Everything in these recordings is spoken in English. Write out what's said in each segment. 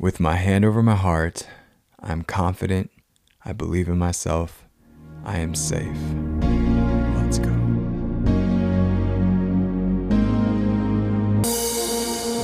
With my hand over my heart, I'm confident, I believe in myself, I am safe. Let's go.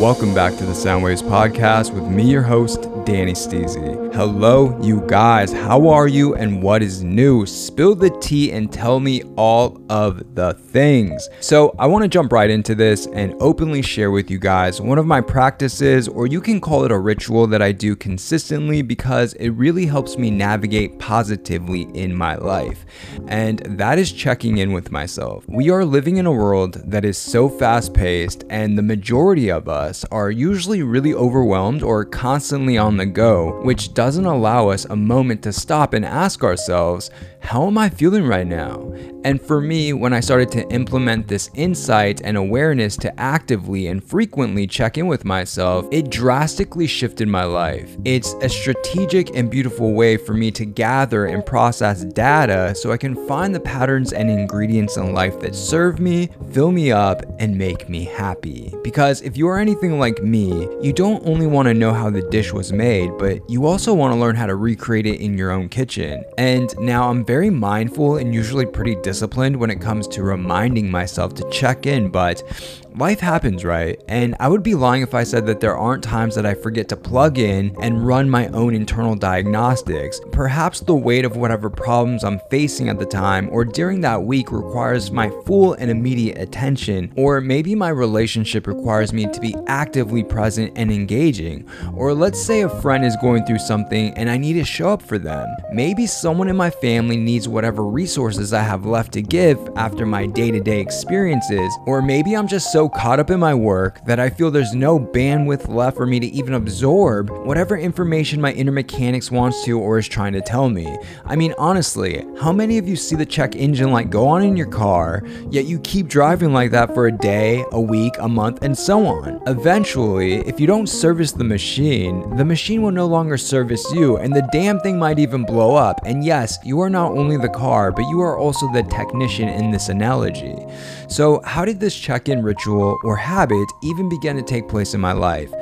Welcome back to the Soundwaves podcast with me, your host, Danny Steezy. Hello, you guys. How are you and what is new? Spill the tea and tell me all of the things. So, I want to jump right into this and openly share with you guys one of my practices, or you can call it a ritual that I do consistently because it really helps me navigate positively in my life. And that is checking in with myself. We are living in a world that is so fast paced, and the majority of us are usually really overwhelmed or constantly on the go, which doesn't allow us a moment to stop and ask ourselves, how am I feeling right now? And for me, when I started to implement this insight and awareness to actively and frequently check in with myself, it drastically shifted my life. It's a strategic and beautiful way for me to gather and process data so I can find the patterns and ingredients in life that serve me, fill me up, and make me happy. Because if you are anything like me, you don't only want to know how the dish was made, but you also want to learn how to recreate it in your own kitchen. And now I'm very mindful and usually pretty disciplined when it comes to reminding myself to check in, but life happens, right? And I would be lying if I said that there aren't times that I forget to plug in and run my own internal diagnostics. Perhaps the weight of whatever problems I'm facing at the time or during that week requires my full and immediate attention, or maybe my relationship requires me to be actively present and engaging. Or let's say a friend is going through something and I need to show up for them. Maybe someone in my family needs whatever resources I have left to give after my day to day experiences, or maybe I'm just so caught up in my work that I feel there's no bandwidth left for me to even absorb whatever information my inner mechanics wants to or is trying to tell me. I mean, honestly, how many of you see the check engine light go on in your car, yet you keep driving like that for a day, a week, a month, and so on? Eventually, if you don't service the machine, the machine will no longer service you, and the damn thing might even blow up. And yes, you are not only the car, but you are also the technician in this analogy. So, how did this check in ritual or habit even begin to take place in my life?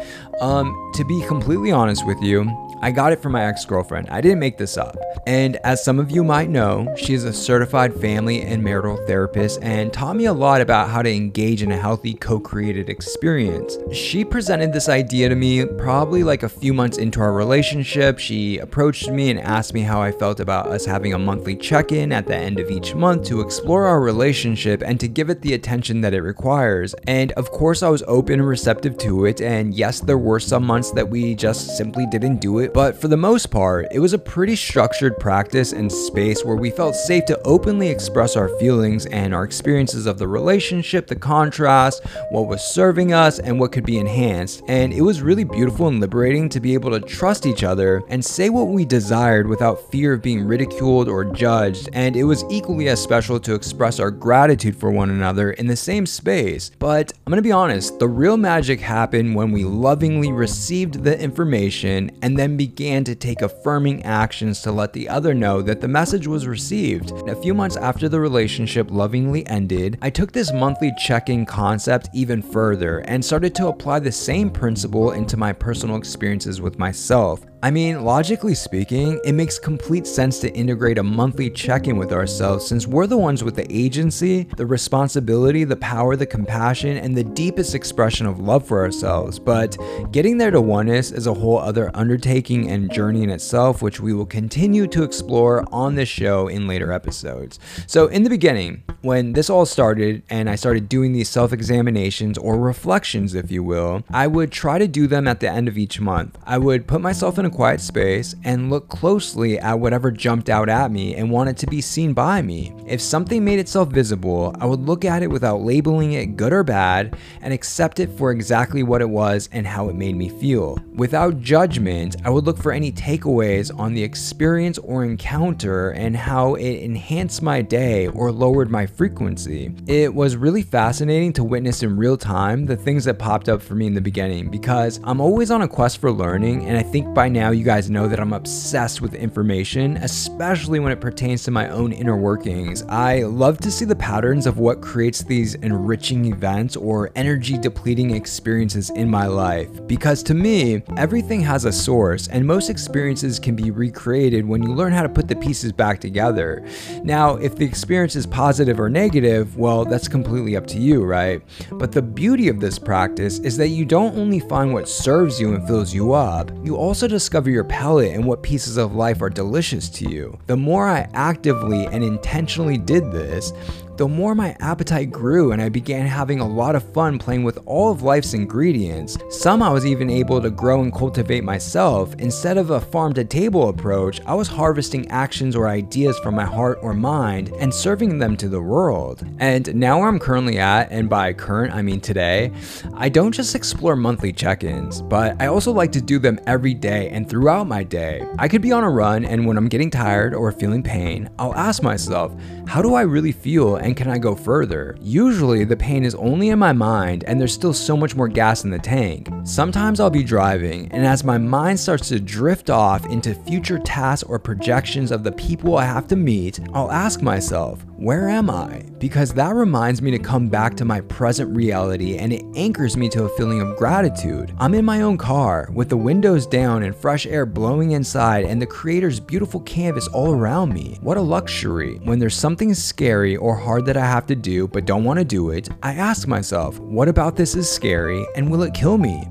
Um, to be completely honest with you, I got it from my ex girlfriend. I didn't make this up. And as some of you might know, she is a certified family and marital therapist and taught me a lot about how to engage in a healthy co created experience. She presented this idea to me probably like a few months into our relationship. She approached me and asked me how I felt about us having a monthly check in at the end of each month to explore our relationship and to give it the attention that it requires. And of course, I was open and receptive to it. And yes, there were some months that we just simply didn't do it but for the most part, it was a pretty structured practice and space where we felt safe to openly express our feelings and our experiences of the relationship, the contrast, what was serving us, and what could be enhanced. And it was really beautiful and liberating to be able to trust each other and say what we desired without fear of being ridiculed or judged. And it was equally as special to express our gratitude for one another in the same space. But I'm gonna be honest, the real magic happened when we lovingly received the information and then began to take affirming actions to let the other know that the message was received. A few months after the relationship lovingly ended, I took this monthly check in concept even further and started to apply the same principle into my personal experiences with myself. I mean, logically speaking, it makes complete sense to integrate a monthly check in with ourselves since we're the ones with the agency, the responsibility, the power, the compassion, and the deepest expression of love for ourselves. But getting there to oneness is a whole other undertaking and journey in itself, which we will continue to explore on this show in later episodes. So, in the beginning, when this all started and I started doing these self examinations or reflections, if you will, I would try to do them at the end of each month. I would put myself in a quiet space and look closely at whatever jumped out at me and wanted to be seen by me. If something made itself visible, I would look at it without labeling it good or bad and accept it for exactly what it was and how it made me feel. Without judgment, I would look for any takeaways on the experience or encounter and how it enhanced my day or lowered my frequency. It was really fascinating to witness in real time the things that popped up for me in the beginning because I'm always on a quest for learning, and I think by now you guys know that I'm obsessed with information, especially when it pertains to my own inner workings. I love to see the patterns of what creates these enriching events or energy depleting experiences in my life because to me, everything has a source, and most experiences can be recreated when you learn how to put the pieces back together. Now, if the experience is positive or negative, well, that's completely up to you, right? But the beauty of this practice is that you don't only find what serves you and fills you up, you also discover your palate and what pieces of life are delicious to you. The more I actively and intentionally did this, the more my appetite grew and I began having a lot of fun playing with all of life's ingredients. Some I was even able to grow and cultivate myself. Instead of a farm to table approach, I was harvesting actions or ideas from my heart or mind and serving them to the world. And now where I'm currently at, and by current I mean today, I don't just explore monthly check ins, but I also like to do them every day and throughout my day. I could be on a run, and when I'm getting tired or feeling pain, I'll ask myself, how do I really feel and can I go further? Usually, the pain is only in my mind and there's still so much more gas in the tank. Sometimes I'll be driving, and as my mind starts to drift off into future tasks or projections of the people I have to meet, I'll ask myself, where am I? Because that reminds me to come back to my present reality and it anchors me to a feeling of gratitude. I'm in my own car with the windows down and fresh air blowing inside and the creator's beautiful canvas all around me. What a luxury. When there's something scary or hard that I have to do but don't want to do it, I ask myself, what about this is scary and will it kill me?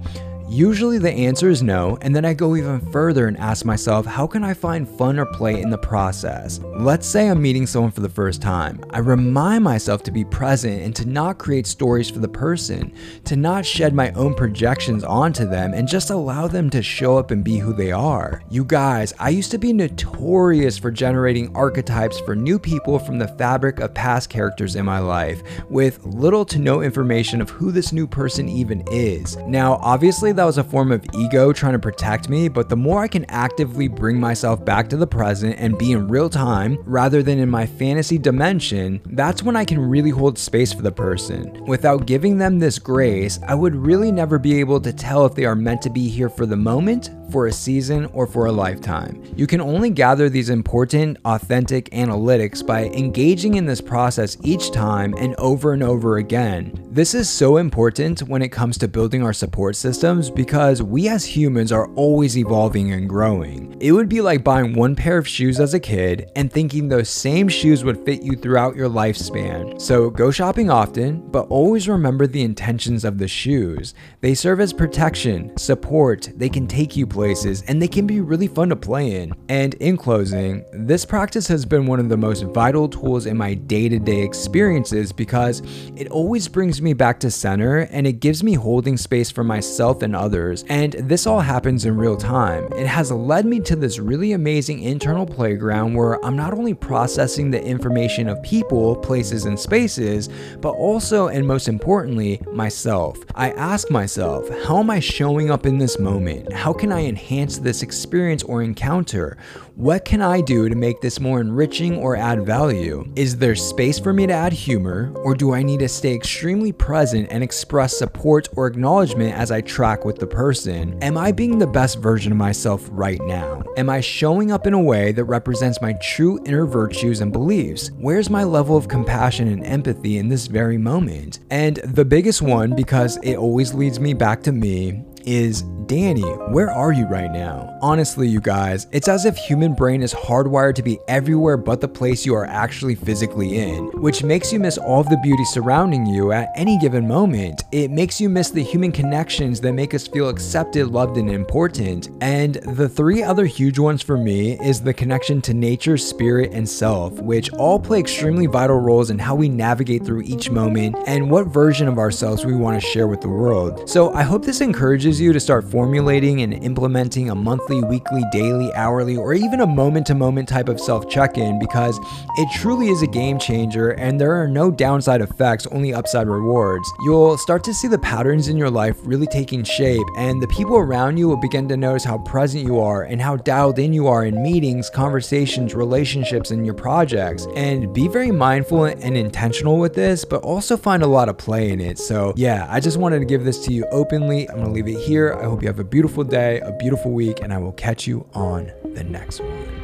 Usually the answer is no, and then I go even further and ask myself, how can I find fun or play in the process? Let's say I'm meeting someone for the first time. I remind myself to be present and to not create stories for the person, to not shed my own projections onto them and just allow them to show up and be who they are. You guys, I used to be notorious for generating archetypes for new people from the fabric of past characters in my life, with little to no information of who this new person even is. Now, obviously, that was a form of ego trying to protect me, but the more I can actively bring myself back to the present and be in real time rather than in my fantasy dimension, that's when I can really hold space for the person. Without giving them this grace, I would really never be able to tell if they are meant to be here for the moment for a season, or for a lifetime. You can only gather these important, authentic analytics by engaging in this process each time and over and over again. This is so important when it comes to building our support systems because we as humans are always evolving and growing. It would be like buying one pair of shoes as a kid and thinking those same shoes would fit you throughout your lifespan. So go shopping often, but always remember the intentions of the shoes. They serve as protection, support, they can take you places and they can be really fun to play in. And in closing, this practice has been one of the most vital tools in my day to day experiences because it always brings me back to center and it gives me holding space for myself and others. Others, and this all happens in real time. It has led me to this really amazing internal playground where I'm not only processing the information of people, places, and spaces, but also, and most importantly, myself. I ask myself, how am I showing up in this moment? How can I enhance this experience or encounter? What can I do to make this more enriching or add value? Is there space for me to add humor, or do I need to stay extremely present and express support or acknowledgement as I track with the person? Am I being the best version of myself right now? Am I showing up in a way that represents my true inner virtues and beliefs? Where's my level of compassion and empathy in this very moment? And the biggest one, because it always leads me back to me, is Danny, where are you right now? Honestly, you guys, it's as if human brain is hardwired to be everywhere but the place you are actually physically in, which makes you miss all of the beauty surrounding you at any given moment. It makes you miss the human connections that make us feel accepted, loved, and important. And the three other huge ones for me is the connection to nature, spirit, and self, which all play extremely vital roles in how we navigate through each moment and what version of ourselves we want to share with the world. So I hope this encourages you to start formulating and implementing a monthly, weekly, daily, hourly, or even a moment to moment type of self check in because it truly is a game changer and there are no downside effects, only upside rewards. You'll start to see the patterns in your life really taking shape, and the people around you will begin to notice how present you are and how dialed in you are in meetings, conversations, relationships, and your projects. And be very mindful and intentional with this, but also find a lot of play in it. So, yeah, I just wanted to give this to you openly. I'm gonna leave it here. I hope you have a beautiful day, a beautiful week, and I will catch you on the next one.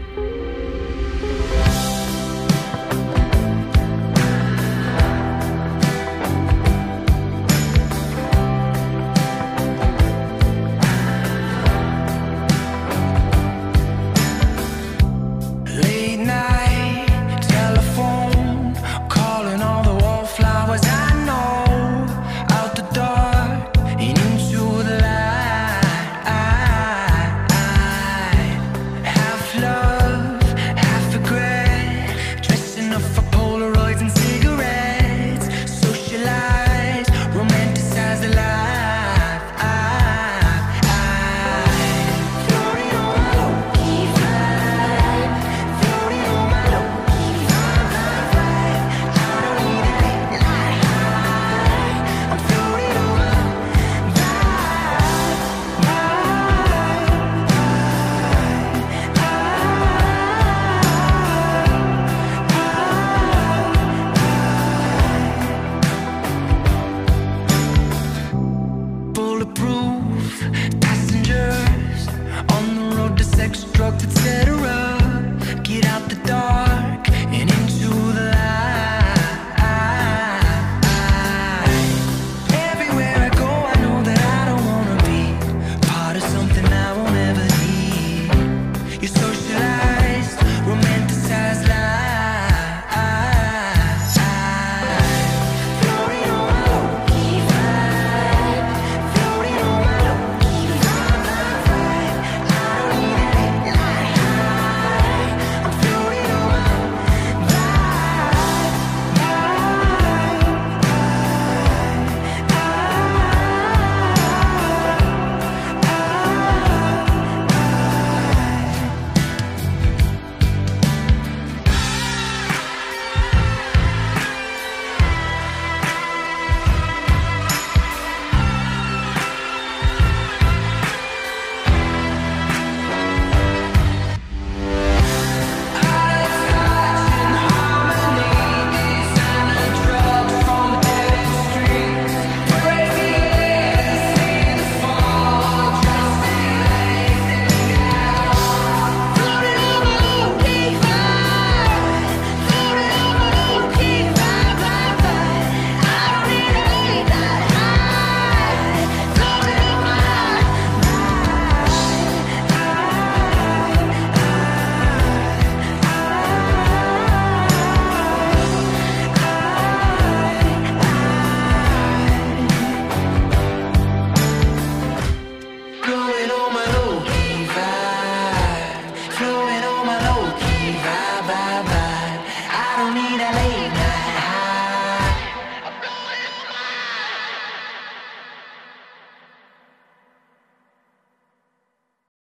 sex, drug, etc.